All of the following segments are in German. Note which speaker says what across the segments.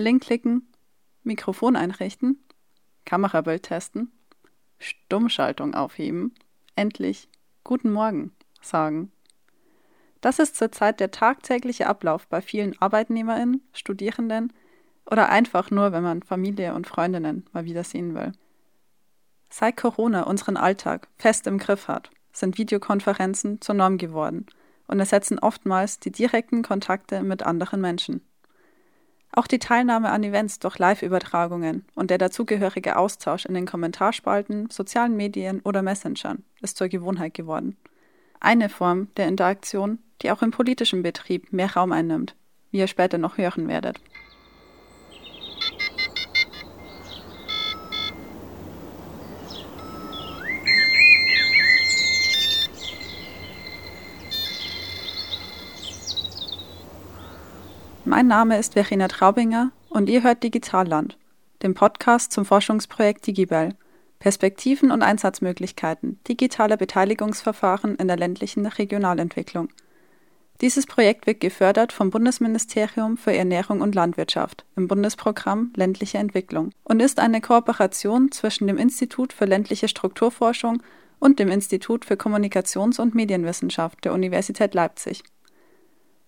Speaker 1: Link klicken, Mikrofon einrichten, Kamerabild testen, Stummschaltung aufheben, endlich Guten Morgen sagen. Das ist zurzeit der tagtägliche Ablauf bei vielen Arbeitnehmerinnen, Studierenden oder einfach nur, wenn man Familie und Freundinnen mal wieder sehen will. Seit Corona unseren Alltag fest im Griff hat, sind Videokonferenzen zur Norm geworden und ersetzen oftmals die direkten Kontakte mit anderen Menschen. Auch die Teilnahme an Events durch Live-Übertragungen und der dazugehörige Austausch in den Kommentarspalten, sozialen Medien oder Messengern ist zur Gewohnheit geworden. Eine Form der Interaktion, die auch im politischen Betrieb mehr Raum einnimmt, wie ihr später noch hören werdet. Mein Name ist Verena Traubinger und ihr hört Digitalland, dem Podcast zum Forschungsprojekt Digibel, Perspektiven und Einsatzmöglichkeiten digitaler Beteiligungsverfahren in der ländlichen Regionalentwicklung. Dieses Projekt wird gefördert vom Bundesministerium für Ernährung und Landwirtschaft im Bundesprogramm Ländliche Entwicklung und ist eine Kooperation zwischen dem Institut für ländliche Strukturforschung und dem Institut für Kommunikations- und Medienwissenschaft der Universität Leipzig.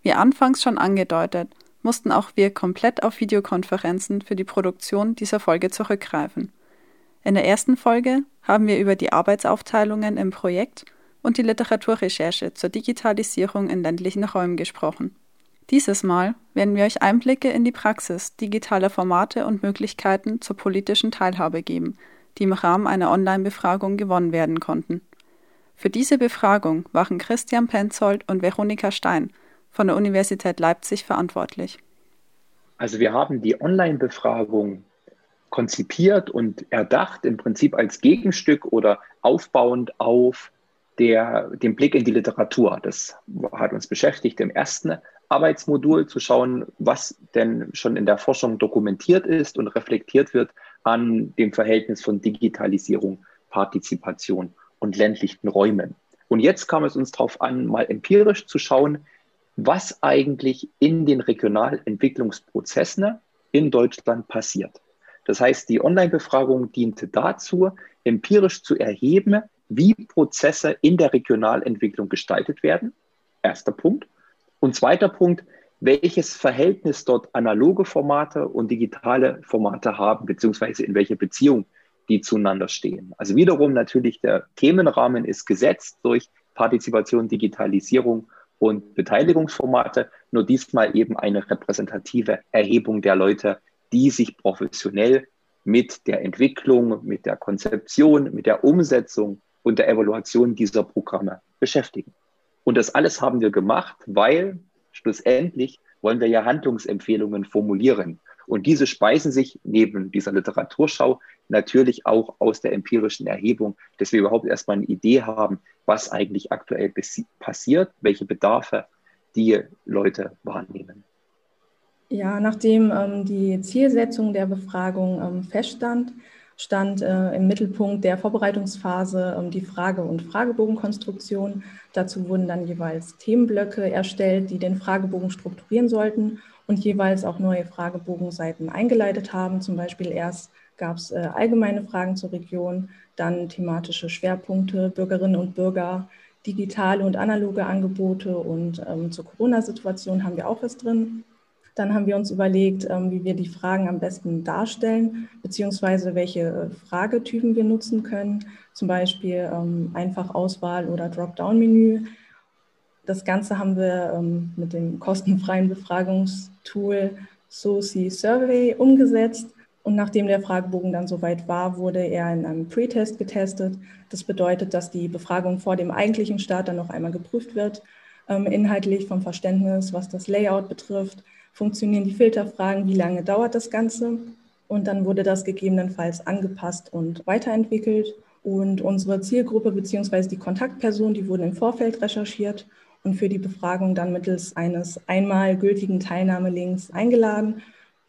Speaker 1: Wie anfangs schon angedeutet, mussten auch wir komplett auf Videokonferenzen für die Produktion dieser Folge zurückgreifen. In der ersten Folge haben wir über die Arbeitsaufteilungen im Projekt und die Literaturrecherche zur Digitalisierung in ländlichen Räumen gesprochen. Dieses Mal werden wir euch Einblicke in die Praxis digitaler Formate und Möglichkeiten zur politischen Teilhabe geben, die im Rahmen einer Online-Befragung gewonnen werden konnten. Für diese Befragung waren Christian Penzold und Veronika Stein von der Universität Leipzig verantwortlich?
Speaker 2: Also wir haben die Online-Befragung konzipiert und erdacht, im Prinzip als Gegenstück oder aufbauend auf der, den Blick in die Literatur. Das hat uns beschäftigt im ersten Arbeitsmodul zu schauen, was denn schon in der Forschung dokumentiert ist und reflektiert wird an dem Verhältnis von Digitalisierung, Partizipation und ländlichen Räumen. Und jetzt kam es uns darauf an, mal empirisch zu schauen, was eigentlich in den Regionalentwicklungsprozessen in Deutschland passiert. Das heißt, die Online-Befragung diente dazu, empirisch zu erheben, wie Prozesse in der Regionalentwicklung gestaltet werden. Erster Punkt. Und zweiter Punkt, welches Verhältnis dort analoge Formate und digitale Formate haben, beziehungsweise in welcher Beziehung die zueinander stehen. Also wiederum natürlich der Themenrahmen ist gesetzt durch Partizipation, Digitalisierung und Beteiligungsformate, nur diesmal eben eine repräsentative Erhebung der Leute, die sich professionell mit der Entwicklung, mit der Konzeption, mit der Umsetzung und der Evaluation dieser Programme beschäftigen. Und das alles haben wir gemacht, weil schlussendlich wollen wir ja Handlungsempfehlungen formulieren. Und diese speisen sich neben dieser Literaturschau natürlich auch aus der empirischen Erhebung, dass wir überhaupt erstmal eine Idee haben, was eigentlich aktuell passiert, welche Bedarfe die Leute wahrnehmen.
Speaker 3: Ja, nachdem ähm, die Zielsetzung der Befragung ähm, feststand, stand äh, im Mittelpunkt der Vorbereitungsphase ähm, die Frage- und Fragebogenkonstruktion. Dazu wurden dann jeweils Themenblöcke erstellt, die den Fragebogen strukturieren sollten und jeweils auch neue Fragebogenseiten eingeleitet haben. Zum Beispiel erst gab es äh, allgemeine Fragen zur Region, dann thematische Schwerpunkte, Bürgerinnen und Bürger, digitale und analoge Angebote und ähm, zur Corona-Situation haben wir auch was drin. Dann haben wir uns überlegt, ähm, wie wir die Fragen am besten darstellen, beziehungsweise welche äh, Fragetypen wir nutzen können, zum Beispiel ähm, Einfachauswahl oder Dropdown-Menü. Das Ganze haben wir ähm, mit dem kostenfreien Befragungstool SOCI Survey umgesetzt. Und nachdem der Fragebogen dann soweit war, wurde er in einem Pre-Test getestet. Das bedeutet, dass die Befragung vor dem eigentlichen Start dann noch einmal geprüft wird, ähm, inhaltlich vom Verständnis, was das Layout betrifft. Funktionieren die Filterfragen? Wie lange dauert das Ganze? Und dann wurde das gegebenenfalls angepasst und weiterentwickelt. Und unsere Zielgruppe bzw. die Kontaktpersonen, die wurden im Vorfeld recherchiert und für die Befragung dann mittels eines einmal gültigen Teilnahmelinks eingeladen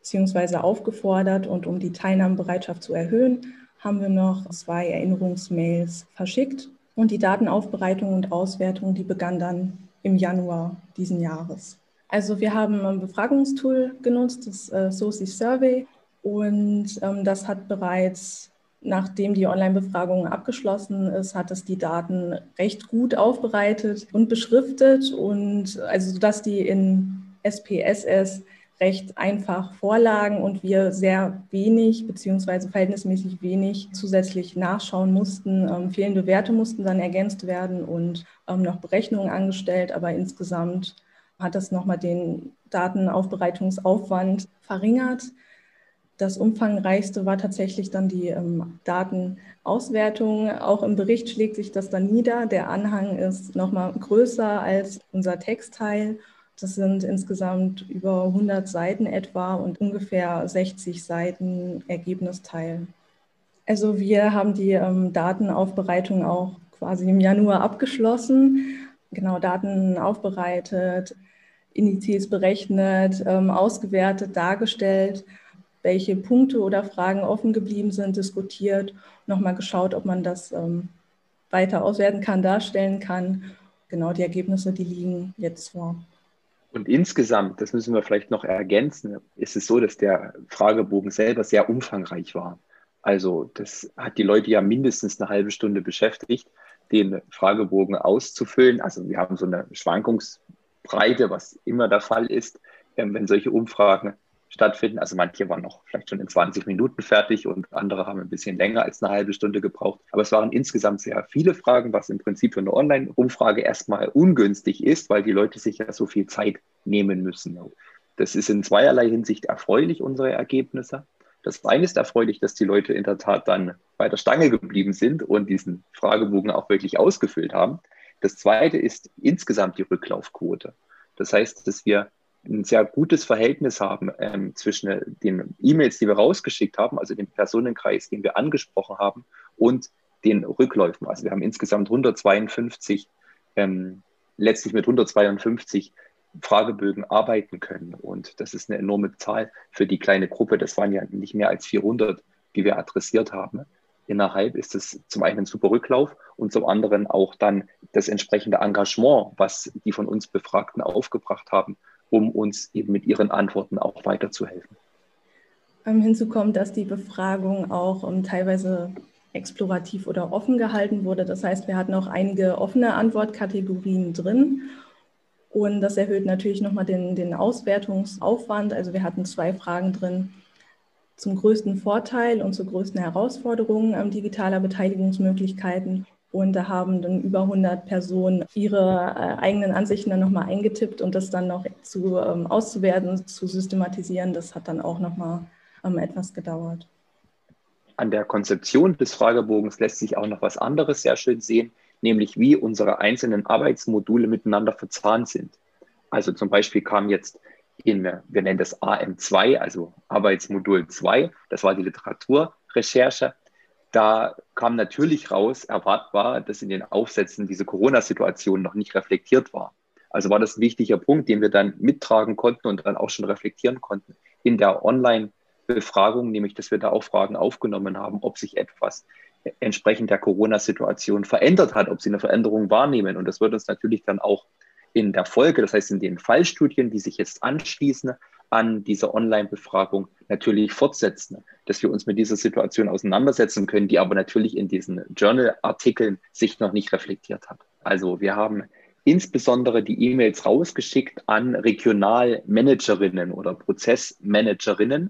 Speaker 3: bzw. aufgefordert. Und um die Teilnahmebereitschaft zu erhöhen, haben wir noch zwei Erinnerungsmails verschickt. Und die Datenaufbereitung und Auswertung, die begann dann im Januar diesen Jahres. Also wir haben ein Befragungstool genutzt, das äh, SOCI Survey. Und ähm, das hat bereits, nachdem die Online-Befragung abgeschlossen ist, hat es die Daten recht gut aufbereitet und beschriftet und also dass die in SPSS recht einfach vorlagen und wir sehr wenig beziehungsweise verhältnismäßig wenig zusätzlich nachschauen mussten. Ähm, fehlende Werte mussten dann ergänzt werden und ähm, noch Berechnungen angestellt, aber insgesamt hat das nochmal den Datenaufbereitungsaufwand verringert. Das umfangreichste war tatsächlich dann die ähm, Datenauswertung. Auch im Bericht schlägt sich das dann nieder. Der Anhang ist nochmal größer als unser Textteil. Das sind insgesamt über 100 Seiten etwa und ungefähr 60 Seiten Ergebnisteil. Also wir haben die ähm, Datenaufbereitung auch quasi im Januar abgeschlossen. Genau, Daten aufbereitet, Indizes berechnet, ähm, ausgewertet, dargestellt, welche Punkte oder Fragen offen geblieben sind, diskutiert, nochmal geschaut, ob man das ähm, weiter auswerten kann, darstellen kann. Genau, die Ergebnisse, die liegen jetzt vor.
Speaker 2: Und insgesamt, das müssen wir vielleicht noch ergänzen, ist es so, dass der Fragebogen selber sehr umfangreich war. Also das hat die Leute ja mindestens eine halbe Stunde beschäftigt, den Fragebogen auszufüllen. Also wir haben so eine Schwankungs Breite, was immer der Fall ist, ähm, wenn solche Umfragen stattfinden. Also manche waren noch vielleicht schon in 20 Minuten fertig und andere haben ein bisschen länger als eine halbe Stunde gebraucht. Aber es waren insgesamt sehr viele Fragen, was im Prinzip für eine Online-Umfrage erstmal ungünstig ist, weil die Leute sich ja so viel Zeit nehmen müssen. Das ist in zweierlei Hinsicht erfreulich, unsere Ergebnisse. Das eine ist erfreulich, dass die Leute in der Tat dann bei der Stange geblieben sind und diesen Fragebogen auch wirklich ausgefüllt haben. Das zweite ist insgesamt die Rücklaufquote. Das heißt, dass wir ein sehr gutes Verhältnis haben ähm, zwischen den E-Mails, die wir rausgeschickt haben, also dem Personenkreis, den wir angesprochen haben, und den Rückläufen. Also wir haben insgesamt 152, ähm, letztlich mit 152 Fragebögen arbeiten können. Und das ist eine enorme Zahl für die kleine Gruppe. Das waren ja nicht mehr als 400, die wir adressiert haben innerhalb ist es zum einen ein super Rücklauf und zum anderen auch dann das entsprechende Engagement, was die von uns Befragten aufgebracht haben, um uns eben mit ihren Antworten auch weiterzuhelfen.
Speaker 3: Ähm, hinzu kommt, dass die Befragung auch um, ähm, teilweise explorativ oder offen gehalten wurde. Das heißt, wir hatten auch einige offene Antwortkategorien drin. Und das erhöht natürlich nochmal den, den Auswertungsaufwand. Also wir hatten zwei Fragen drin, zum größten Vorteil und zur größten Herausforderung ähm, digitaler Beteiligungsmöglichkeiten. Und da haben dann über 100 Personen ihre äh, eigenen Ansichten dann nochmal eingetippt und das dann noch zu, ähm, auszuwerten, zu systematisieren, das hat dann auch nochmal ähm, etwas gedauert.
Speaker 2: An der Konzeption des Fragebogens lässt sich auch noch was anderes sehr schön sehen, nämlich wie unsere einzelnen Arbeitsmodule miteinander verzahnt sind. Also zum Beispiel kam jetzt in, wir nennen das AM2, also Arbeitsmodul 2, das war die Literaturrecherche. Da kam natürlich raus, erwartbar, dass in den Aufsätzen diese Corona-Situation noch nicht reflektiert war. Also war das ein wichtiger Punkt, den wir dann mittragen konnten und dann auch schon reflektieren konnten in der Online-Befragung, nämlich dass wir da auch Fragen aufgenommen haben, ob sich etwas entsprechend der Corona-Situation verändert hat, ob sie eine Veränderung wahrnehmen. Und das wird uns natürlich dann auch in der Folge, das heißt in den Fallstudien, die sich jetzt anschließen an diese Online-Befragung, natürlich fortsetzen, dass wir uns mit dieser Situation auseinandersetzen können, die aber natürlich in diesen Journal-Artikeln sich noch nicht reflektiert hat. Also wir haben insbesondere die E-Mails rausgeschickt an Regionalmanagerinnen oder Prozessmanagerinnen.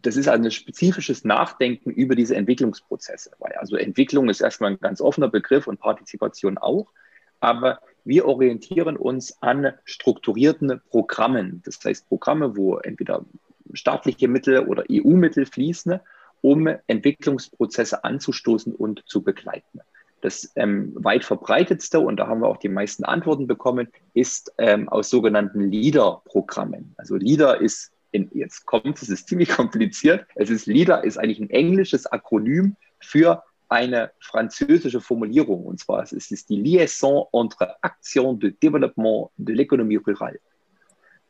Speaker 2: Das ist also ein spezifisches Nachdenken über diese Entwicklungsprozesse. Weil also Entwicklung ist erstmal ein ganz offener Begriff und Partizipation auch. Aber wir orientieren uns an strukturierten Programmen. Das heißt Programme, wo entweder staatliche Mittel oder EU-Mittel fließen, um Entwicklungsprozesse anzustoßen und zu begleiten. Das ähm, weit verbreitetste, und da haben wir auch die meisten Antworten bekommen, ist ähm, aus sogenannten LEADER-Programmen. Also LEADER ist, in, jetzt kommt es, ist ziemlich kompliziert. Es ist LEADER ist eigentlich ein englisches Akronym für eine französische Formulierung, und zwar es ist die Liaison entre Action de Développement de l'économie rurale.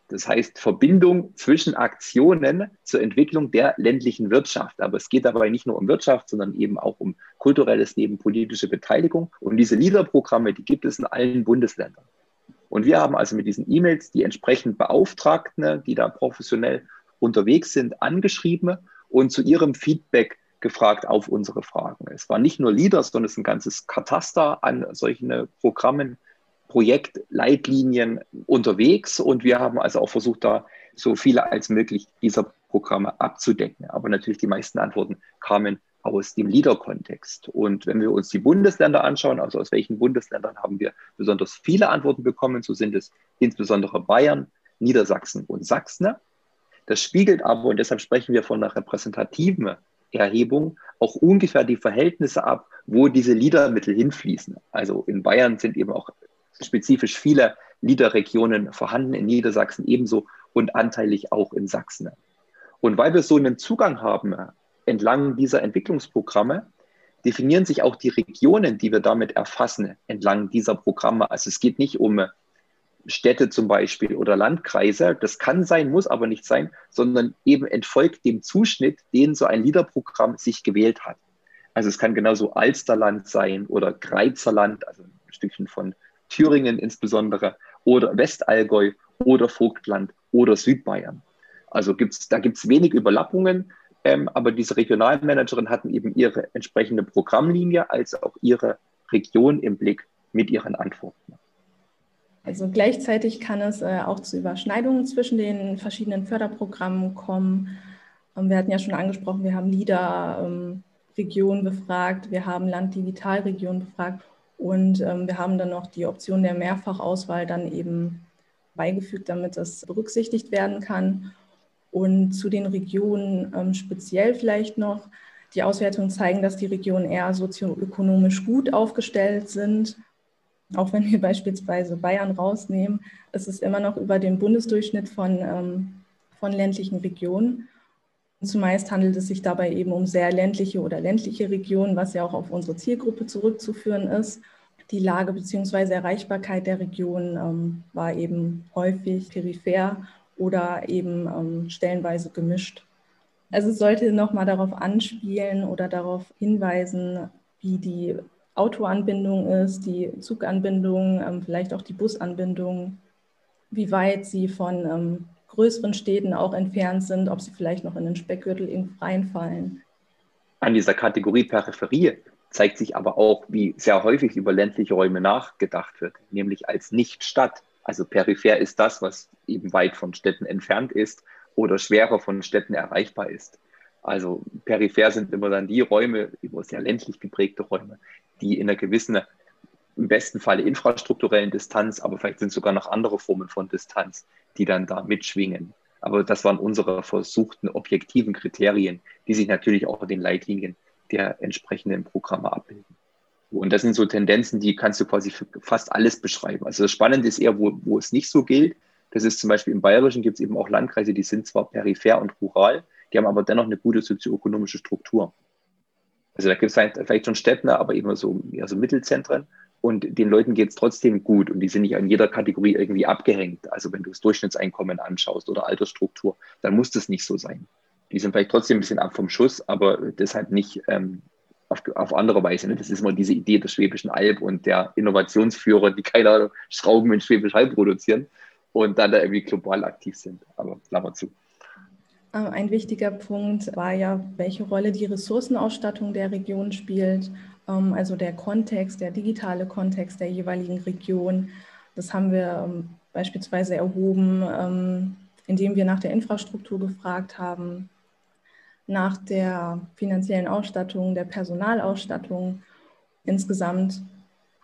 Speaker 2: Das heißt Verbindung zwischen Aktionen zur Entwicklung der ländlichen Wirtschaft. Aber es geht dabei nicht nur um Wirtschaft, sondern eben auch um kulturelles Leben, politische Beteiligung. Und diese LEADER-Programme, die gibt es in allen Bundesländern. Und wir haben also mit diesen E-Mails die entsprechenden Beauftragten, die da professionell unterwegs sind, angeschrieben und zu ihrem Feedback gefragt auf unsere Fragen. Es war nicht nur LEADER, sondern es ist ein ganzes Kataster an solchen Programmen, Projektleitlinien unterwegs und wir haben also auch versucht, da so viele als möglich dieser Programme abzudecken. Aber natürlich die meisten Antworten kamen aus dem LEADER-Kontext. Und wenn wir uns die Bundesländer anschauen, also aus welchen Bundesländern haben wir besonders viele Antworten bekommen, so sind es insbesondere Bayern, Niedersachsen und Sachsen. Das spiegelt aber, und deshalb sprechen wir von einer repräsentativen Erhebung, auch ungefähr die Verhältnisse ab, wo diese LEADER-Mittel hinfließen. Also in Bayern sind eben auch spezifisch viele LEADER-Regionen vorhanden, in Niedersachsen ebenso und anteilig auch in Sachsen. Und weil wir so einen Zugang haben entlang dieser Entwicklungsprogramme, definieren sich auch die Regionen, die wir damit erfassen, entlang dieser Programme. Also es geht nicht um Städte zum Beispiel oder Landkreise. Das kann sein, muss aber nicht sein, sondern eben entfolgt dem Zuschnitt, den so ein Liederprogramm sich gewählt hat. Also es kann genauso Alsterland sein oder Greizerland, also ein Stückchen von Thüringen insbesondere, oder Westallgäu oder Vogtland oder Südbayern. Also gibt's, da gibt es wenig Überlappungen, ähm, aber diese Regionalmanagerin hatten eben ihre entsprechende Programmlinie als auch ihre Region im Blick mit ihren Antworten.
Speaker 3: Also gleichzeitig kann es äh, auch zu Überschneidungen zwischen den verschiedenen Förderprogrammen kommen. Ähm, wir hatten ja schon angesprochen, wir haben LIDA ähm, befragt, wir haben Land Digital Region befragt und ähm, wir haben dann noch die Option der Mehrfachauswahl dann eben beigefügt, damit das berücksichtigt werden kann. Und zu den Regionen ähm, speziell vielleicht noch, die Auswertungen zeigen, dass die Regionen eher sozioökonomisch gut aufgestellt sind auch wenn wir beispielsweise Bayern rausnehmen, ist es immer noch über den Bundesdurchschnitt von, ähm, von ländlichen Regionen. Zumeist handelt es sich dabei eben um sehr ländliche oder ländliche Regionen, was ja auch auf unsere Zielgruppe zurückzuführen ist. Die Lage bzw. Erreichbarkeit der Region ähm, war eben häufig peripher oder eben ähm, stellenweise gemischt. Also es sollte nochmal darauf anspielen oder darauf hinweisen, wie die Autoanbindung ist, die Zuganbindung, ähm, vielleicht auch die Busanbindung, wie weit sie von ähm, größeren Städten auch entfernt sind, ob sie vielleicht noch in den Speckgürtel irgendwo reinfallen.
Speaker 2: An dieser Kategorie Peripherie zeigt sich aber auch, wie sehr häufig über ländliche Räume nachgedacht wird, nämlich als Nicht-Stadt. Also peripher ist das, was eben weit von Städten entfernt ist oder schwerer von Städten erreichbar ist. Also peripher sind immer dann die Räume, über sehr ländlich geprägte Räume, die in einer gewissen, im besten Falle infrastrukturellen Distanz, aber vielleicht sind sogar noch andere Formen von Distanz, die dann da mitschwingen. Aber das waren unsere versuchten objektiven Kriterien, die sich natürlich auch in den Leitlinien der entsprechenden Programme abbilden. Und das sind so Tendenzen, die kannst du quasi für fast alles beschreiben. Also das Spannende ist eher, wo, wo es nicht so gilt. Das ist zum Beispiel im Bayerischen gibt es eben auch Landkreise, die sind zwar peripher und rural, die haben aber dennoch eine gute sozioökonomische Struktur. Also da gibt es vielleicht schon Städte, aber eben so, eher so Mittelzentren. Und den Leuten geht es trotzdem gut und die sind nicht an jeder Kategorie irgendwie abgehängt. Also wenn du das Durchschnittseinkommen anschaust oder Altersstruktur, dann muss das nicht so sein. Die sind vielleicht trotzdem ein bisschen ab vom Schuss, aber deshalb nicht ähm, auf, auf andere Weise. Ne? Das ist immer diese Idee der Schwäbischen Alb und der Innovationsführer, die keine Ahnung, Schrauben in Schwäbisch Alb produzieren und dann da irgendwie global aktiv sind. Aber Klammer zu.
Speaker 3: Äh, ein wichtiger Punkt war ja, welche Rolle die Ressourcenausstattung der Region spielt, ähm, also der Kontext, der digitale Kontext der jeweiligen Region. Das haben wir ähm, beispielsweise erhoben, ähm, indem wir nach der Infrastruktur gefragt haben, nach der finanziellen Ausstattung, der Personalausstattung. Insgesamt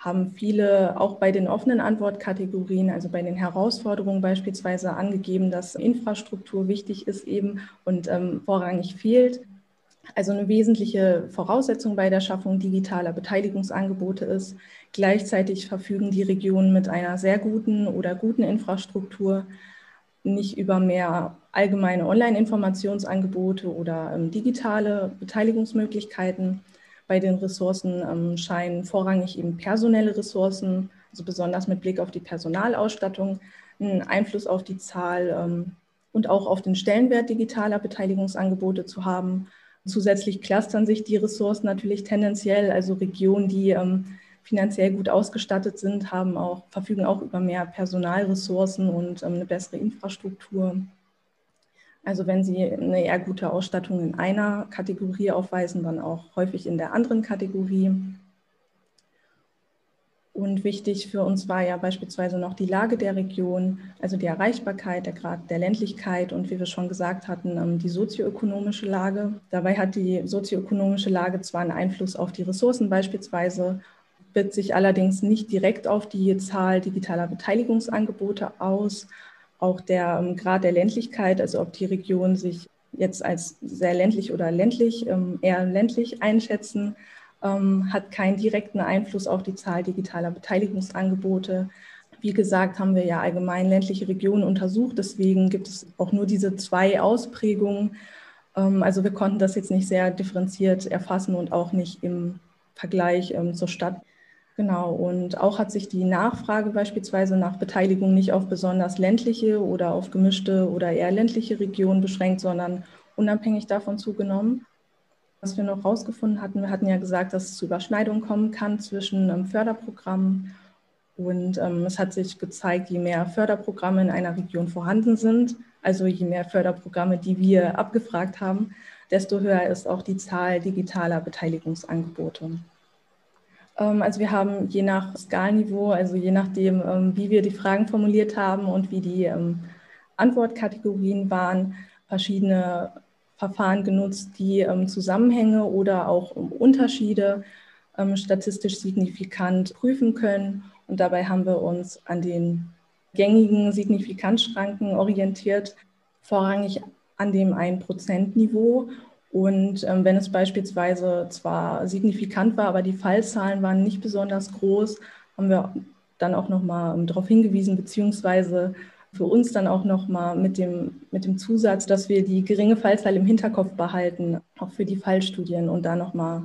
Speaker 3: haben viele auch bei den offenen Antwortkategorien, also bei den Herausforderungen beispielsweise angegeben, dass Infrastruktur wichtig ist eben und ähm, vorrangig fehlt. Also eine wesentliche Voraussetzung bei der Schaffung digitaler Beteiligungsangebote ist. Gleichzeitig verfügen die Regionen mit einer sehr guten oder guten Infrastruktur, nicht über mehr allgemeine Online-Informationsangebote oder ähm, digitale Beteiligungsmöglichkeiten bei den Ressourcen ähm, scheinen vorrangig eben personelle Ressourcen, also besonders mit Blick auf die Personalausstattung, einen Einfluss auf die Zahl ähm, und auch auf den Stellenwert digitaler Beteiligungsangebote zu haben. Zusätzlich clustern sich die Ressourcen natürlich tendenziell, also Regionen, die ähm, finanziell gut ausgestattet sind, haben auch, verfügen auch über mehr Personalressourcen und ähm, eine bessere Infrastruktur. Also wenn Sie eine eher gute Ausstattung in einer Kategorie aufweisen, dann auch häufig in der anderen Kategorie. Und wichtig für uns war ja beispielsweise noch die Lage der Region, also die Erreichbarkeit, der Grad der Ländlichkeit und wie wir schon gesagt hatten, ähm, die sozioökonomische Lage. Dabei hat die sozioökonomische Lage zwar einen Einfluss auf die Ressourcen beispielsweise, wirkt sich allerdings nicht direkt auf die Zahl digitaler Beteiligungsangebote aus. Auch der ähm, Grad der Ländlichkeit, also ob die Region sich jetzt als sehr ländlich oder ländlich, ähm, eher ländlich einschätzen, ähm, hat keinen direkten Einfluss auf die Zahl digitaler Beteiligungsangebote. Wie gesagt, haben wir ja allgemein ländliche Regionen untersucht, deswegen gibt es auch nur diese zwei Ausprägungen. Ähm, also wir konnten das jetzt nicht sehr differenziert erfassen und auch nicht im Vergleich ähm, zur Stadt. Genau, und auch hat sich die Nachfrage beispielsweise nach Beteiligung nicht auf besonders ländliche oder auf gemischte oder eher ländliche Regionen beschränkt, sondern unabhängig davon zugenommen. Was wir noch herausgefunden hatten, wir hatten ja gesagt, dass es zu Überschneidungen kommen kann zwischen ähm, Förderprogrammen. Und ähm, es hat sich gezeigt, je mehr Förderprogramme in einer Region vorhanden sind, also je mehr Förderprogramme, die wir abgefragt haben, desto höher ist auch die Zahl digitaler Beteiligungsangebote. Ähm, also wir haben je nach Skalniveau, also je nachdem, ähm, wie wir die Fragen formuliert haben und wie die ähm, Antwortkategorien waren, verschiedene Verfahren genutzt, die Zusammenhänge oder auch Unterschiede statistisch signifikant prüfen können. Und dabei haben wir uns an den gängigen Signifikanzschranken orientiert, vorrangig an dem 1%-Niveau. Und ähm, wenn es beispielsweise zwar signifikant war, aber die Fallzahlen waren nicht besonders groß, haben wir dann auch nochmal ähm, darauf hingewiesen, beziehungsweise für uns dann auch nochmal mit dem, mit dem Zusatz, dass wir die geringe Fallzahl im Hinterkopf behalten, auch für die Fallstudien und da nochmal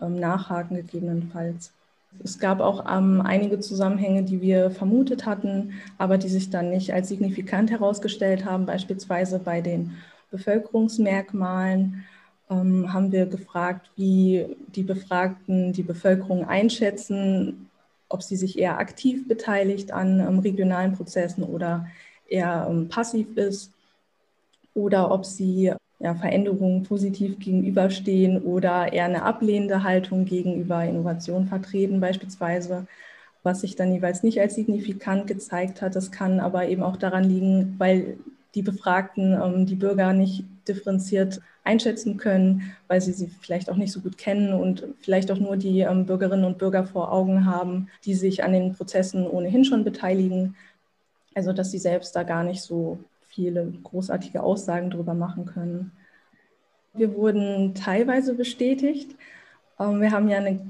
Speaker 3: ähm, nachhaken gegebenenfalls. Es gab auch ähm, einige Zusammenhänge, die wir vermutet hatten, aber die sich dann nicht als signifikant herausgestellt haben. Beispielsweise bei den Bevölkerungsmerkmalen ähm, haben wir gefragt, wie die Befragten die Bevölkerung einschätzen, ob sie sich eher aktiv beteiligt an ähm, regionalen Prozessen oder eher ähm, passiv ist oder ob sie ja, Veränderungen positiv gegenüberstehen oder eher eine ablehnende Haltung gegenüber Innovation vertreten beispielsweise, was sich dann jeweils nicht als signifikant gezeigt hat. Das kann aber eben auch daran liegen, weil die Befragten ähm, die Bürger nicht differenziert einschätzen können, weil sie sie vielleicht auch nicht so gut kennen und vielleicht auch nur die ähm, Bürgerinnen und Bürger vor Augen haben, die sich an den Prozessen ohnehin schon beteiligen. Also dass sie selbst da gar nicht so viele großartige Aussagen darüber machen können. Wir wurden teilweise bestätigt. Ähm, wir haben ja eine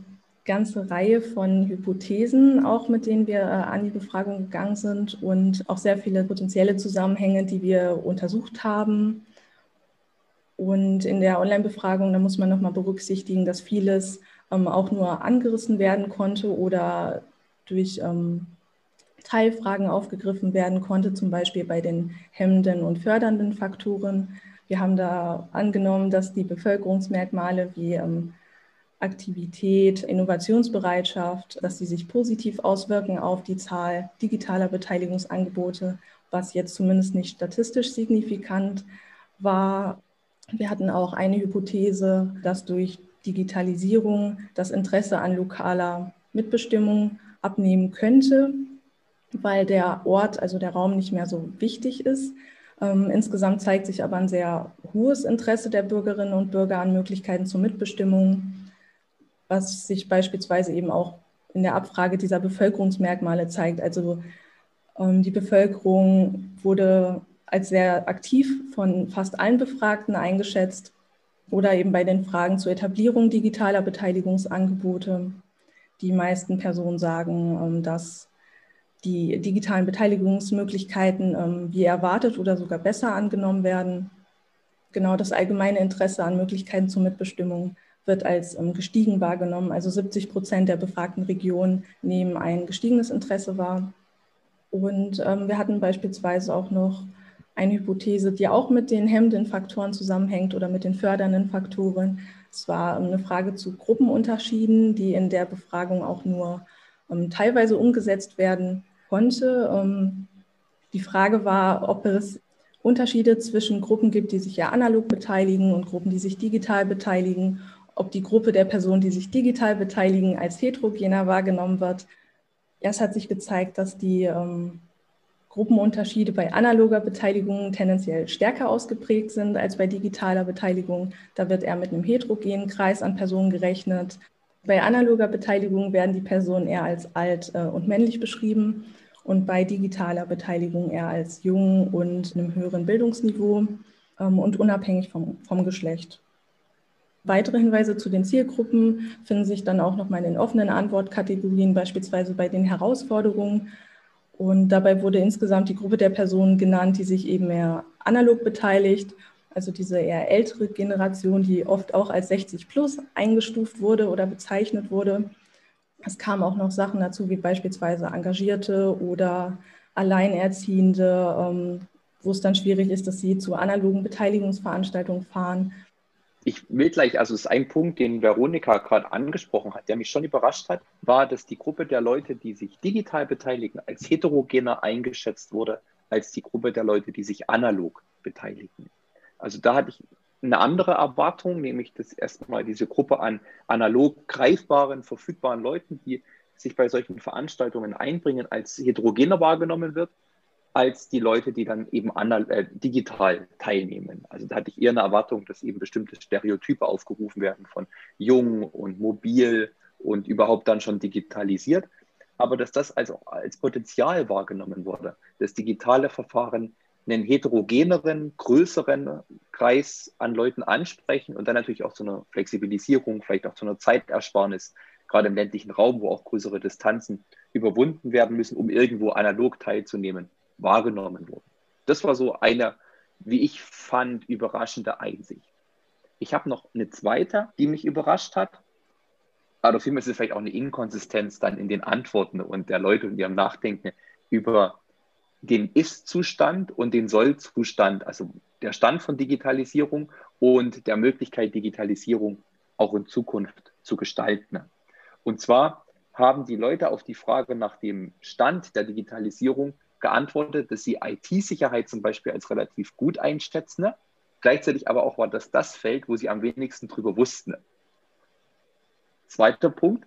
Speaker 3: ganze Reihe von Hypothesen, auch mit denen wir äh, an die Befragung gegangen sind und auch sehr viele potenzielle Zusammenhänge, die wir untersucht haben. Und in der Online-Befragung, da muss man nochmal berücksichtigen, dass vieles ähm, auch nur angerissen werden konnte oder durch ähm, Teilfragen aufgegriffen werden konnte, zum Beispiel bei den hemmenden und fördernden Faktoren. Wir haben da angenommen, dass die Bevölkerungsmerkmale wie ähm, Aktivität, Innovationsbereitschaft, dass sie sich positiv auswirken auf die Zahl digitaler Beteiligungsangebote, was jetzt zumindest nicht statistisch signifikant war. Wir hatten auch eine Hypothese, dass durch Digitalisierung das Interesse an lokaler Mitbestimmung abnehmen könnte weil der Ort, also der Raum nicht mehr so wichtig ist. Ähm, insgesamt zeigt sich aber ein sehr hohes Interesse der Bürgerinnen und Bürger an Möglichkeiten zur Mitbestimmung, was sich beispielsweise eben auch in der Abfrage dieser Bevölkerungsmerkmale zeigt. Also ähm, die Bevölkerung wurde als sehr aktiv von fast allen Befragten eingeschätzt oder eben bei den Fragen zur Etablierung digitaler Beteiligungsangebote. Die meisten Personen sagen, ähm, dass die digitalen Beteiligungsmöglichkeiten ähm, wie erwartet oder sogar besser angenommen werden. Genau das allgemeine Interesse an Möglichkeiten zur Mitbestimmung wird als ähm, gestiegen wahrgenommen. Also 70 Prozent der befragten Regionen nehmen ein gestiegenes Interesse wahr. Und wir hatten beispielsweise auch noch eine Hypothese, die auch mit den hemmenden Faktoren zusammenhängt oder mit den fördernden Faktoren. Es war ähm, eine Frage zu Gruppenunterschieden, die in der Befragung auch nur ähm, teilweise umgesetzt werden konnte. Ähm, die Frage war, ob es Unterschiede zwischen Gruppen gibt, die sich ja analog beteiligen und Gruppen, die sich digital beteiligen, ob die Gruppe der Personen, die sich digital beteiligen, als heterogener wahrgenommen wird. Erst hat sich gezeigt, dass die ähm, Gruppenunterschiede bei analoger Beteiligung tendenziell stärker ausgeprägt sind als bei digitaler Beteiligung. Da wird eher mit einem heterogenen Kreis an Personen gerechnet. Bei analoger Beteiligung werden die Personen eher als alt äh, und männlich beschrieben und bei digitaler Beteiligung eher als jung und einem höheren Bildungsniveau ähm, und unabhängig vom, vom Geschlecht. Weitere Hinweise zu den Zielgruppen finden sich dann auch nochmal in den offenen Antwortkategorien, beispielsweise bei den Herausforderungen. Und dabei wurde insgesamt die Gruppe der Personen genannt, die sich eben mehr analog beteiligt, also diese eher ältere Generation, die oft auch als 60 plus eingestuft wurde oder bezeichnet wurde. Es kamen auch noch Sachen dazu, wie beispielsweise Engagierte oder Alleinerziehende, ähm, wo es dann schwierig ist, dass sie zu analogen Beteiligungsveranstaltungen fahren.
Speaker 2: Ich will gleich, also es ist ein Punkt, den Veronika gerade angesprochen hat, der mich schon überrascht hat, war, dass die Gruppe der Leute, die sich digital beteiligen, als heterogener eingeschätzt wurde als die Gruppe der Leute, die sich analog beteiligen. Also da hatte ich eine andere Erwartung, nämlich dass erstmal diese Gruppe an analog greifbaren, verfügbaren Leuten, die sich bei solchen Veranstaltungen einbringen, als heterogener wahrgenommen wird, als die Leute, die dann eben äh, digital teilnehmen. Also da hatte ich eher eine Erwartung, dass eben bestimmte Stereotype aufgerufen werden von jung und mobil und überhaupt dann schon digitalisiert. Aber dass das also als Potenzial wahrgenommen wurde, das digitale Verfahren einen heterogeneren, größeren Kreis an Leuten ansprechen und dann natürlich auch zu einer Flexibilisierung, vielleicht auch zu einer Zeitersparnis, gerade im ländlichen Raum, wo auch größere Distanzen überwunden werden müssen, um irgendwo analog teilzunehmen, wahrgenommen wurden. Das war so eine, wie ich fand, überraschende Einsicht. Ich habe noch eine zweite, die mich überrascht hat. Aber vielmehr ist es vielleicht auch eine Inkonsistenz dann in den Antworten und der Leute und ihrem Nachdenken über den Ist-Zustand und den Soll-Zustand, also der Stand von Digitalisierung und der Möglichkeit, Digitalisierung auch in Zukunft zu gestalten. Und zwar haben die Leute auf die Frage nach dem Stand der Digitalisierung geantwortet, dass sie IT-Sicherheit zum Beispiel als relativ gut einschätzen. Gleichzeitig aber auch war das das Feld, wo sie am wenigsten drüber wussten. Zweiter Punkt,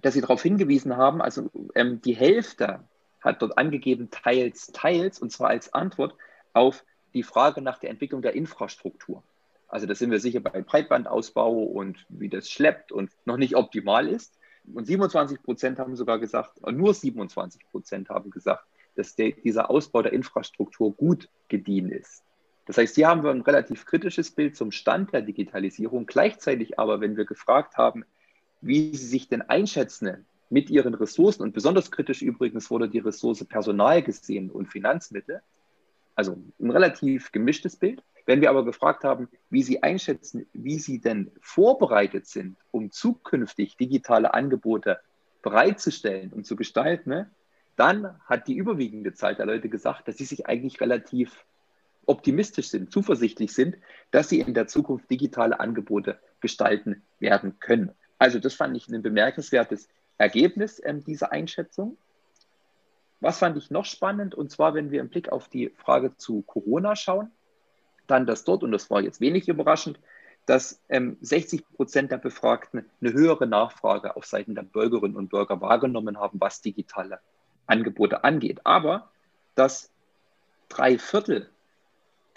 Speaker 2: dass sie darauf hingewiesen haben, also ähm, die Hälfte hat dort angegeben teils, teils, und zwar als Antwort auf die Frage nach der Entwicklung der Infrastruktur. Also da sind wir sicher bei Breitbandausbau und wie das schleppt und noch nicht optimal ist. Und 27 Prozent haben sogar gesagt, nur 27 Prozent haben gesagt, dass der, dieser Ausbau der Infrastruktur gut gedient ist. Das heißt, hier haben wir ein relativ kritisches Bild zum Stand der Digitalisierung. Gleichzeitig aber, wenn wir gefragt haben, wie sie sich denn einschätzen mit ihren Ressourcen und besonders kritisch übrigens wurde die Ressource Personal gesehen und Finanzmittel. Also ein relativ gemischtes Bild. Wenn wir aber gefragt haben, wie Sie einschätzen, wie Sie denn vorbereitet sind, um zukünftig digitale Angebote bereitzustellen und zu gestalten, dann hat die überwiegende Zahl der Leute gesagt, dass sie sich eigentlich relativ optimistisch sind, zuversichtlich sind, dass sie in der Zukunft digitale Angebote gestalten werden können. Also das fand ich ein bemerkenswertes Ergebnis ähm, dieser Einschätzung. Was fand ich noch spannend? Und zwar, wenn wir im Blick auf die Frage zu Corona schauen, dann dass dort, und das war jetzt wenig überraschend, dass ähm, 60 Prozent der Befragten eine höhere Nachfrage auf Seiten der Bürgerinnen und Bürger wahrgenommen haben, was digitale Angebote angeht. Aber dass drei Viertel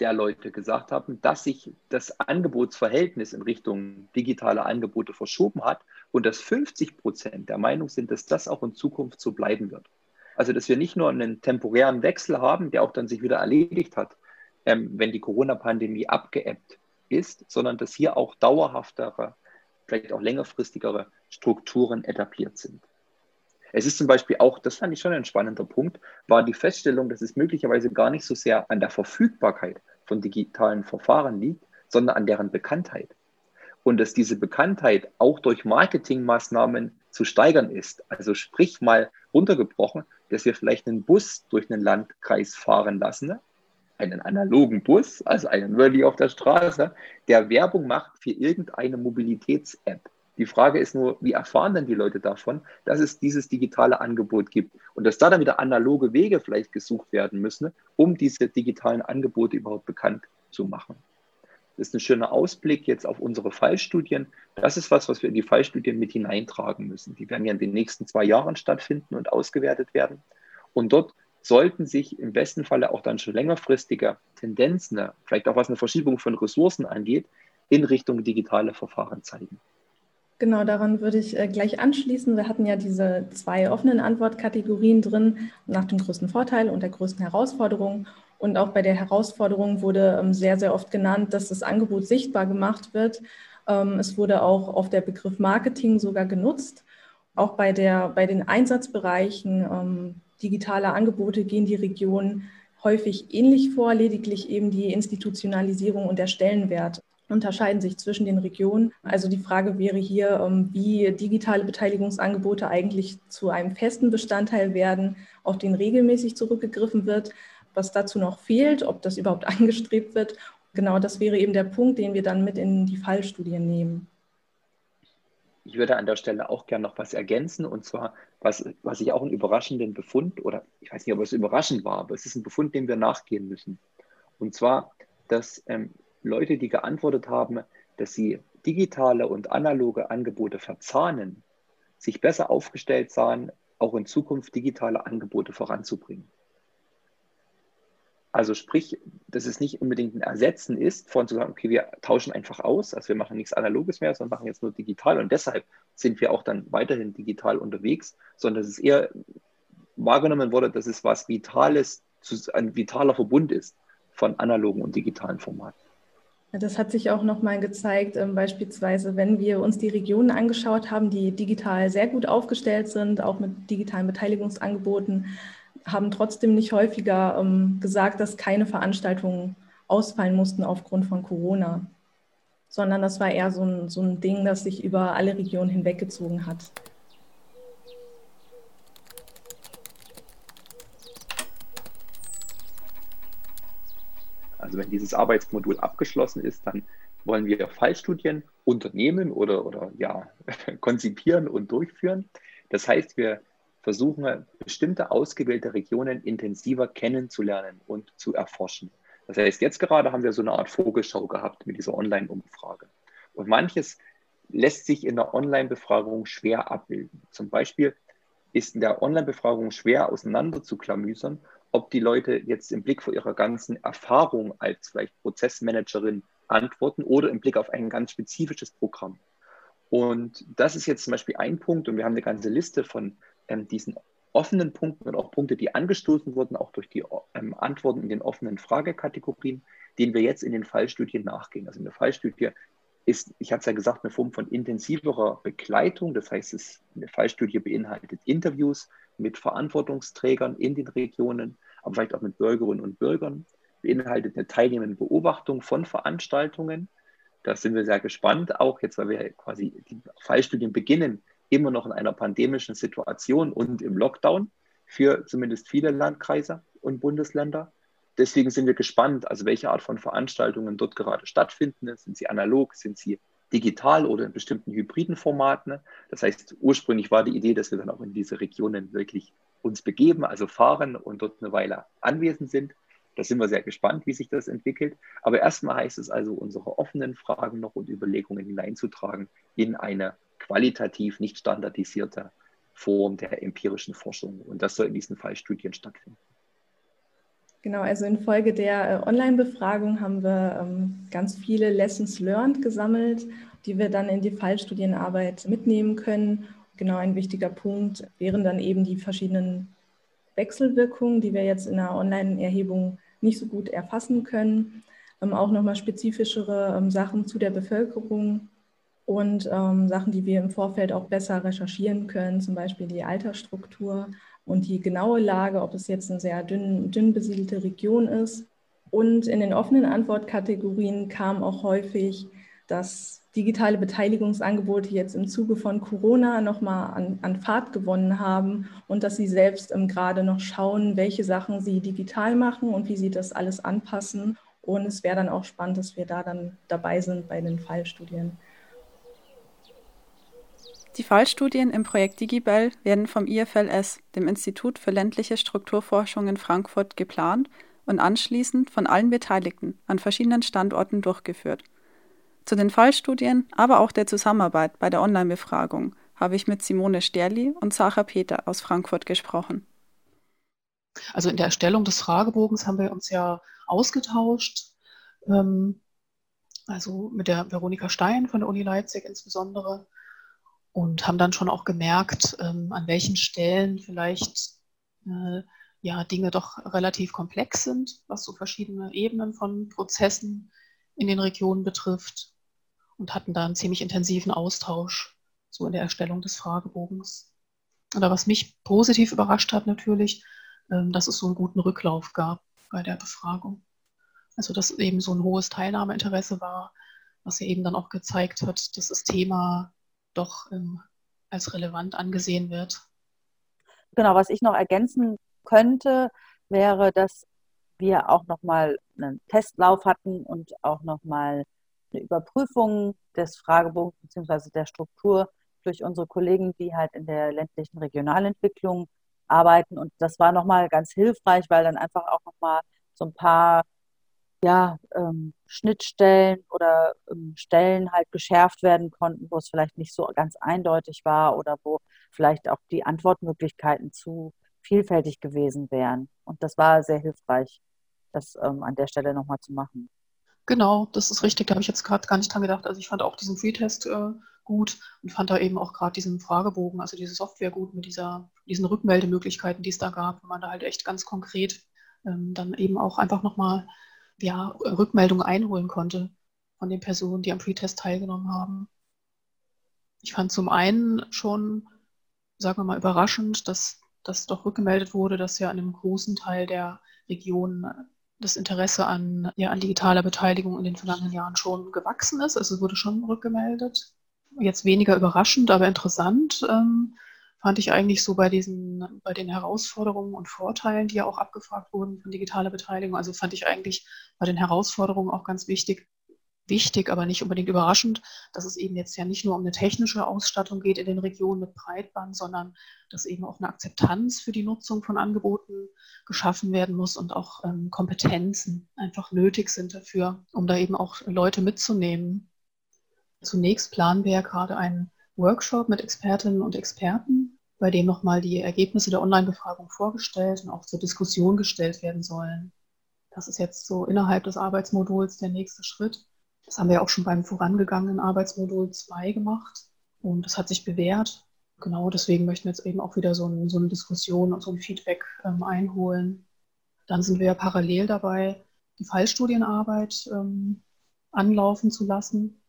Speaker 2: der Leute gesagt haben, dass sich das Angebotsverhältnis in Richtung digitale Angebote verschoben hat und dass 50 Prozent der Meinung sind, dass das auch in Zukunft so bleiben wird. Also dass wir nicht nur einen temporären Wechsel haben, der auch dann sich wieder erledigt hat, ähm, wenn die Corona-Pandemie abgeebbt ist, sondern dass hier auch dauerhaftere, vielleicht auch längerfristigere Strukturen etabliert sind. Es ist zum Beispiel auch, das fand ich schon ein spannender Punkt, war die Feststellung, dass es möglicherweise gar nicht so sehr an der Verfügbarkeit von digitalen Verfahren liegt, sondern an deren Bekanntheit. Und dass diese Bekanntheit auch durch Marketingmaßnahmen zu steigern ist. Also sprich mal runtergebrochen, dass wir vielleicht einen Bus durch einen Landkreis fahren lassen, einen analogen Bus, also einen wirklich auf der Straße, der Werbung macht für irgendeine Mobilitäts-App Die Frage ist nur, wie erfahren denn die Leute davon, dass es dieses digitale Angebot gibt und dass da dann wieder analoge Wege vielleicht gesucht werden müssen, um diese digitalen Angebote überhaupt bekannt zu machen. Das ist ein schöner Ausblick jetzt auf unsere Fallstudien. Das ist was, was wir in die Fallstudien mit hineintragen müssen. Die werden ja in den nächsten zwei Jahren stattfinden und ausgewertet werden. Und dort sollten sich im besten Falle auch dann schon längerfristige Tendenzen, vielleicht auch was eine Verschiebung von Ressourcen angeht, in Richtung digitale Verfahren zeigen.
Speaker 3: Genau, daran würde ich äh, gleich anschließen. Wir hatten ja diese zwei offenen Antwortkategorien drin, nach dem größten Vorteil und der größten Herausforderung. Und auch bei der Herausforderung wurde ähm, sehr, sehr oft genannt, dass das Angebot sichtbar gemacht wird. Ähm, es wurde auch auf der Begriff Marketing sogar genutzt. Auch bei, der, bei den Einsatzbereichen ähm, digitaler Angebote gehen die Regionen häufig ähnlich vor, lediglich eben die Institutionalisierung und der Stellenwert unterscheiden sich zwischen den Regionen. Also die Frage wäre hier, ähm, wie digitale Beteiligungsangebote eigentlich zu einem festen Bestandteil werden, auf den regelmäßig zurückgegriffen wird, was dazu noch fehlt, ob das überhaupt angestrebt wird. Genau das wäre eben der Punkt, den wir dann mit in die Fallstudien nehmen.
Speaker 2: Ich würde an der Stelle auch gerne noch was ergänzen, und zwar, was, was ich auch einen überraschenden Befund, oder ich weiß nicht, ob es überraschend war, aber es ist ein Befund, dem wir nachgehen müssen. Und zwar, dass ähm, Leute, die geantwortet haben, dass sie digitale und analoge Angebote verzahnen, sich besser aufgestellt sahen, auch in Zukunft digitale Angebote voranzubringen. Also sprich, dass es nicht unbedingt ein Ersetzen ist, von zu sagen, okay, wir tauschen einfach aus, also wir machen nichts Analoges mehr, sondern machen jetzt nur digital und deshalb sind wir auch dann weiterhin digital unterwegs, sondern dass es eher wahrgenommen wurde, dass es was Vitales, ein vitaler Verbund ist von analogen und digitalen Formaten.
Speaker 3: Das hat sich auch nochmal gezeigt, ähm, beispielsweise, wenn wir uns die Regionen angeschaut haben, die digital sehr gut aufgestellt sind, auch mit digitalen Beteiligungsangeboten, haben trotzdem nicht häufiger ähm, gesagt, dass keine Veranstaltungen ausfallen mussten aufgrund von Corona, sondern das war eher so ein, so ein Ding, das sich über alle Regionen hinweggezogen hat.
Speaker 2: Also wenn dieses Arbeitsmodul abgeschlossen ist, dann wollen wir Fallstudien unternehmen oder, oder ja, konzipieren und durchführen. Das heißt, wir versuchen, bestimmte ausgewählte Regionen intensiver kennenzulernen und zu erforschen. Das heißt, jetzt gerade haben wir so eine Art Vogelschau gehabt mit dieser Online-Umfrage. Und manches lässt sich in der Online-Befragung schwer abbilden. Zum Beispiel ist in der Online-Befragung schwer auseinanderzuklamüsern, ob die Leute jetzt im Blick vor ihrer ganzen Erfahrung als vielleicht Prozessmanagerin antworten oder im Blick auf ein ganz spezifisches Programm. Und das ist jetzt zum Beispiel ein Punkt und wir haben eine ganze Liste von ähm, diesen offenen Punkten und auch Punkte, die angestoßen wurden, auch durch die ähm, Antworten in den offenen Fragekategorien, denen wir jetzt in den Fallstudien nachgehen. Also in der Fallstudie ist, ich hatte es ja gesagt, eine Form von intensiverer Begleitung. Das heißt, es, eine Fallstudie beinhaltet Interviews mit Verantwortungsträgern in den Regionen, aber vielleicht auch mit Bürgerinnen und Bürgern, beinhaltet eine teilnehmende Beobachtung von Veranstaltungen. Da sind wir sehr gespannt, auch jetzt, weil wir quasi die Fallstudien beginnen, immer noch in einer pandemischen Situation und im Lockdown für zumindest viele Landkreise und Bundesländer. Deswegen sind wir gespannt, also welche Art von Veranstaltungen dort gerade stattfinden. Sind sie analog, sind sie digital oder in bestimmten hybriden Formaten? Das heißt, ursprünglich war die Idee, dass wir dann auch in diese Regionen wirklich uns begeben, also fahren und dort eine Weile anwesend sind. Da sind wir sehr gespannt, wie sich das entwickelt. Aber erstmal heißt es also, unsere offenen Fragen noch und Überlegungen hineinzutragen in eine qualitativ nicht standardisierte Form der empirischen Forschung. Und das soll in diesen Fallstudien stattfinden.
Speaker 3: Genau, also infolge der äh, Online-Befragung haben wir ähm, ganz viele Lessons learned gesammelt, die wir dann in die Fallstudienarbeit mitnehmen können. Genau ein wichtiger Punkt wären dann eben die verschiedenen Wechselwirkungen, die wir jetzt in der Online-Erhebung nicht so gut erfassen können. Ähm, auch nochmal spezifischere ähm, Sachen zu der Bevölkerung und Sachen, die wir im Vorfeld auch besser recherchieren können, zum Beispiel die Altersstruktur und die genaue Lage, ob es jetzt eine sehr dünn, dünn besiedelte Region ist. Und in den offenen Antwortkategorien kam auch häufig, dass digitale Beteiligungsangebote jetzt im Zuge von Corona nochmal an, an Fahrt gewonnen haben und dass sie selbst ähm, gerade noch schauen, welche Sachen sie digital machen und wie sie das alles anpassen. Und es wäre dann auch spannend, dass wir da dann dabei sind bei den Fallstudien.
Speaker 1: Die Fallstudien im Projekt Digibel werden vom IFLS, dem Institut für ländliche Strukturforschung in Frankfurt, geplant und anschließend von allen Beteiligten an verschiedenen Standorten durchgeführt. Zu den Fallstudien, aber auch der Zusammenarbeit bei der Online-Befragung habe ich mit Simone Sterli und Sarah Peter aus Frankfurt gesprochen.
Speaker 4: Also in der Erstellung des Fragebogens haben wir uns ja ausgetauscht, ähm, also mit der Veronika Stein von der Uni Leipzig insbesondere und haben dann schon auch gemerkt, ähm, an welchen Stellen vielleicht äh, ja Dinge doch relativ komplex sind, was so verschiedene Ebenen von Prozessen in den Regionen betrifft und hatten da einen ziemlich intensiven Austausch so in der Erstellung des Fragebogens. Oder was mich positiv überrascht hat natürlich, ähm, dass es so einen guten Rücklauf gab bei der Befragung. Also dass eben so ein hohes Teilnahmeinteresse war, was ja eben dann auch gezeigt hat, dass das Thema doch ähm, als relevant angesehen wird.
Speaker 5: Genau, was ich noch ergänzen könnte, wäre, dass wir auch nochmal einen Testlauf hatten und auch nochmal eine Überprüfung des Fragebogens bzw. der Struktur durch unsere Kollegen, die halt in der ländlichen Regionalentwicklung arbeiten. Und das war nochmal ganz hilfreich, weil dann einfach auch nochmal so ein paar ja, ähm, Schnittstellen oder ähm, Stellen halt geschärft werden konnten, wo es vielleicht nicht so ganz eindeutig war oder wo vielleicht auch die Antwortmöglichkeiten zu vielfältig gewesen wären. Und das war sehr hilfreich, das ähm, an der Stelle nochmal zu machen.
Speaker 4: Genau, das ist richtig. Da habe ich jetzt gerade gar nicht dran gedacht. Also ich fand auch diesen Freetest äh, gut und fand da eben auch gerade diesen Fragebogen, also diese Software gut mit dieser, diesen Rückmeldemöglichkeiten, die es da gab, wo man da halt echt ganz konkret ähm, dann eben auch einfach nochmal ja, Rückmeldungen einholen konnte von den Personen, die am Freetest teilgenommen haben. Ich fand zum einen schon, sagen wir mal, überraschend, dass das doch rückgemeldet wurde, dass ja an einem großen Teil der Region das Interesse an, ja, an digitaler Beteiligung in den vergangenen Jahren schon gewachsen ist. Also wurde schon rückgemeldet. Jetzt weniger überraschend, aber interessant ähm, fand ich eigentlich so bei diesen, bei den Herausforderungen und Vorteilen, die ja auch abgefragt wurden von digitaler Beteiligung. Also fand ich eigentlich bei den Herausforderungen auch ganz wichtig, wichtig, aber nicht unbedingt überraschend, dass es eben jetzt ja nicht nur um eine technische Ausstattung geht in den Regionen mit Breitband, sondern dass eben auch eine Akzeptanz für die Nutzung von Angeboten geschaffen werden muss und auch ähm, Kompetenzen einfach nötig sind dafür, um da eben auch Leute mitzunehmen. Zunächst planen wir ja gerade einen Workshop mit Expertinnen und Experten, bei dem nochmal die Ergebnisse der Online-Befragung vorgestellt und auch zur Diskussion gestellt werden sollen. Das ist jetzt so innerhalb des Arbeitsmoduls der nächste Schritt. Das haben wir auch schon beim vorangegangenen Arbeitsmodul 2 gemacht und das hat sich bewährt. Genau deswegen möchten wir jetzt eben auch wieder so, ein, so eine Diskussion und so ein Feedback ähm, einholen. Dann sind wir parallel dabei, die Fallstudienarbeit ähm, anlaufen zu lassen.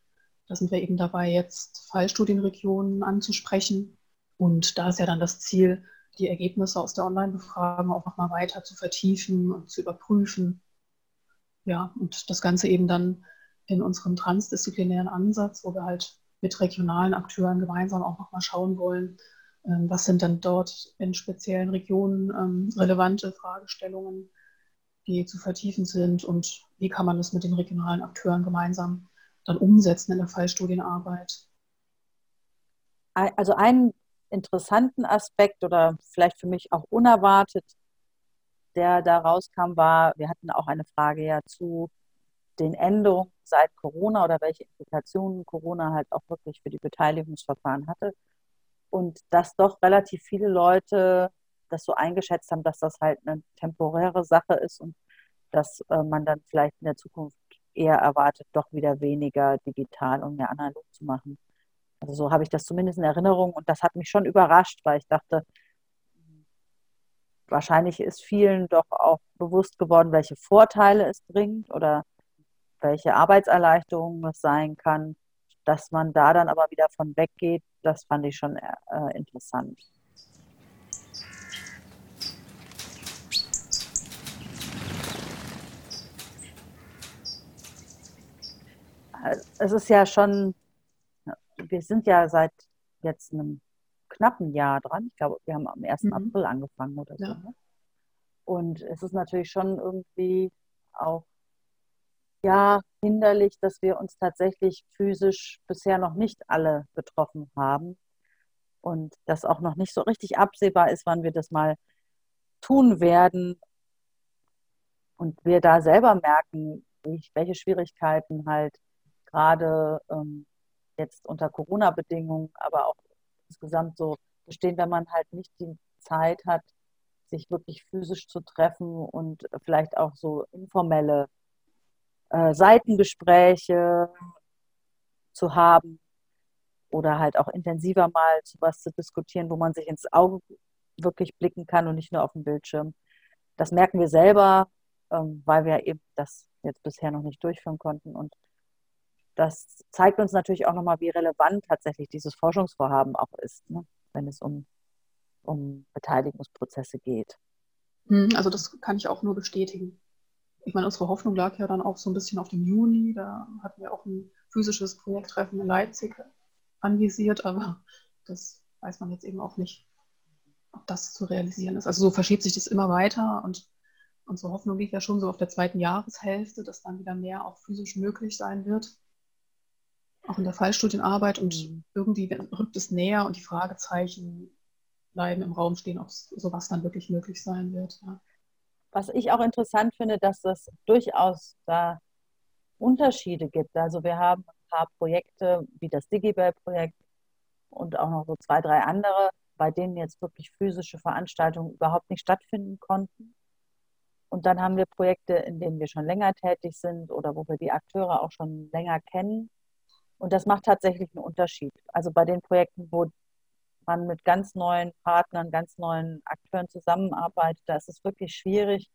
Speaker 4: Da sind wir eben dabei, jetzt Fallstudienregionen anzusprechen. Und da ist ja dann das Ziel, die Ergebnisse aus der Online-Befragung auch nochmal weiter zu vertiefen und zu überprüfen. Ja, und das Ganze eben dann in unserem transdisziplinären Ansatz, wo wir halt mit regionalen Akteuren gemeinsam auch nochmal schauen wollen, ähm, was sind denn dort in speziellen Regionen ähm, relevante Fragestellungen, die zu vertiefen sind und wie kann man das mit den regionalen Akteuren gemeinsam dann umsetzen in der Fallstudienarbeit.
Speaker 5: Also einen interessanten Aspekt oder vielleicht für mich auch unerwartet, der da rauskam, war, wir hatten auch eine Frage ja zu den Änderungen seit Corona oder welche Implikationen Corona halt auch wirklich für die Beteiligungsverfahren hatte. Und dass doch relativ viele Leute das so eingeschätzt haben, dass das halt eine temporäre Sache ist und dass äh, man dann vielleicht in der Zukunft eher erwartet, doch wieder weniger digital und mehr analog zu machen. Also so habe ich das zumindest in Erinnerung und das hat mich schon überrascht, weil ich dachte, wahrscheinlich ist vielen doch auch bewusst geworden, welche Vorteile es bringt oder welche Arbeitserleichterung es sein kann, dass man da dann aber wieder von weggeht, das fand ich schon äh, interessant. Es ist ja schon, wir sind ja seit jetzt einem knappen Jahr dran. Ich glaube, wir haben am 1. Mhm. April angefangen oder so. Ja. Ne? Und es ist natürlich schon irgendwie auch ja hinderlich, dass wir uns tatsächlich physisch bisher noch nicht alle getroffen haben. und das auch noch nicht so richtig absehbar ist, wann wir das mal tun werden und wir da selber merken, welche Schwierigkeiten halt gerade ähm, jetzt unter Corona-Bedingungen, aber auch insgesamt so bestehen, wenn man halt nicht die Zeit hat, sich wirklich physisch zu treffen und vielleicht auch so informelle äh, Seitengespräche zu haben oder halt auch intensiver mal zu was zu diskutieren, wo man sich ins Auge wirklich blicken kann und nicht nur auf dem Bildschirm. Das merken wir selber, ähm, weil wir eben das jetzt bisher noch nicht durchführen konnten. Und das zeigt uns natürlich auch nochmal, wie relevant tatsächlich dieses Forschungsvorhaben auch ist, ne? wenn es um, um Beteiligungsprozesse geht.
Speaker 4: Hm, also das kann ich auch nur bestätigen. Ich meine, unsere Hoffnung lag ja dann auch so ein bisschen auf dem Juni. Da hatten wir auch ein physisches Projekttreffen in Leipzig anvisiert, aber das weiß man jetzt eben auch nicht, ob das zu realisieren ist. Also so verschiebt sich das immer weiter und unsere Hoffnung liegt ja schon so auf der zweiten Jahreshälfte, dass dann wieder mehr auch physisch möglich sein wird. Auch in der Fallstudienarbeit und mhm. irgendwie rückt es näher und die Fragezeichen bleiben im Raum stehen, ob sowas dann wirklich möglich sein wird. Ja.
Speaker 5: Was ich auch interessant finde, dass es durchaus da Unterschiede gibt. Also wir haben ein paar Projekte wie das Digibel-Projekt und auch noch so zwei, drei andere, bei denen jetzt wirklich physische Veranstaltungen überhaupt nicht stattfinden konnten. Und dann haben wir Projekte, in denen wir schon länger tätig sind oder wo wir die Akteure auch schon länger kennen. Und das macht tatsächlich einen Unterschied. Also bei den Projekten, wo man mit ganz neuen Partnern, ganz neuen Akteuren zusammenarbeitet, da ist es wirklich schwierig,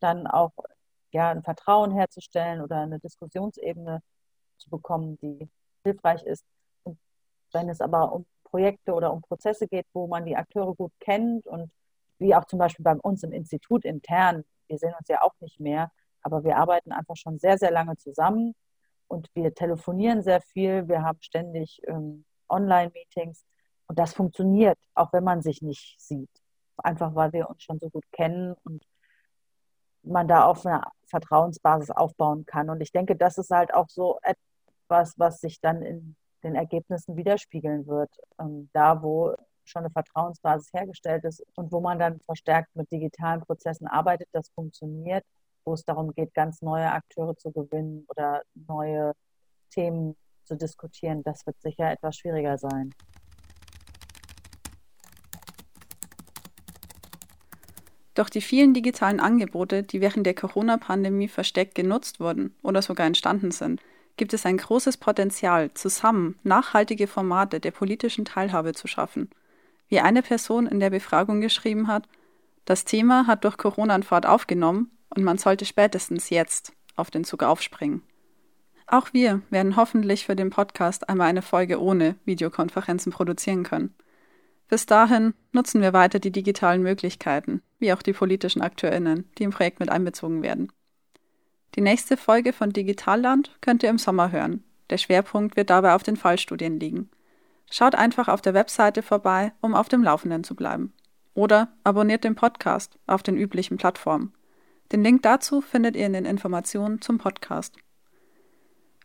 Speaker 5: dann auch ja, ein Vertrauen herzustellen oder eine Diskussionsebene zu bekommen, die hilfreich ist. Und wenn es aber um Projekte oder um Prozesse geht, wo man die Akteure gut kennt und wie auch zum Beispiel bei uns im Institut intern, wir sehen uns ja auch nicht mehr, aber wir arbeiten einfach schon sehr, sehr lange zusammen und wir telefonieren sehr viel, wir haben ständig ähm, Online-Meetings und das funktioniert, auch wenn man sich nicht sieht. Einfach weil wir uns schon so gut kennen und man da auf einer Vertrauensbasis aufbauen kann. Und ich denke, das ist halt auch so etwas, was sich dann in den Ergebnissen widerspiegeln wird. Ähm, da, wo schon eine Vertrauensbasis hergestellt ist und wo man dann verstärkt mit digitalen Prozessen arbeitet, das funktioniert, wo es darum geht, ganz neue Akteure zu gewinnen oder neue Themen zu diskutieren, das wird sicher etwas schwieriger sein.
Speaker 1: Doch die vielen digitalen Angebote, die während der Corona-Pandemie versteckt genutzt wurden oder sogar entstanden sind, gibt es ein großes Potenzial, zusammen nachhaltige Formate der politischen Teilhabe zu schaffen – wie eine Person in der Befragung geschrieben hat, das Thema hat durch Corona an Fahrt aufgenommen und man sollte spätestens jetzt auf den Zug aufspringen. Auch wir werden hoffentlich für den Podcast einmal eine Folge ohne Videokonferenzen produzieren können. Bis dahin nutzen wir weiter die digitalen Möglichkeiten, wie auch die politischen AkteurInnen, die im Projekt mit einbezogen werden. Die nächste Folge von Digitalland könnt ihr im Sommer hören. Der Schwerpunkt wird dabei auf den Fallstudien liegen. Schaut einfach auf der Webseite vorbei, um auf dem Laufenden zu bleiben. Oder abonniert den Podcast auf den üblichen Plattformen. Den Link dazu findet ihr in den Informationen zum Podcast.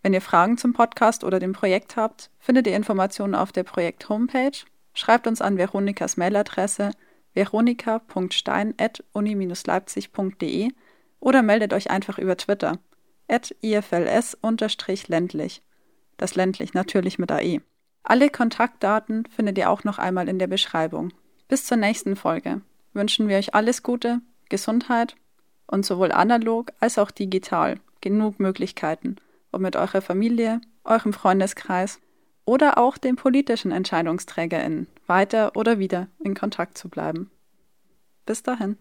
Speaker 1: Wenn ihr Fragen zum Podcast oder dem Projekt habt, findet ihr Informationen auf der Projekt-Homepage. Schreibt uns an Veronikas Mailadresse veronika.stein.uni-leipzig.de oder meldet euch einfach über Twitter at ifls-ländlich. Das ländlich natürlich mit AE. Alle Kontaktdaten findet ihr auch noch einmal in der Beschreibung. Bis zur nächsten Folge wünschen wir euch alles Gute, Gesundheit und sowohl analog als auch digital genug Möglichkeiten, um mit eurer Familie, eurem Freundeskreis oder auch den politischen EntscheidungsträgerInnen weiter oder wieder in Kontakt zu bleiben. Bis dahin.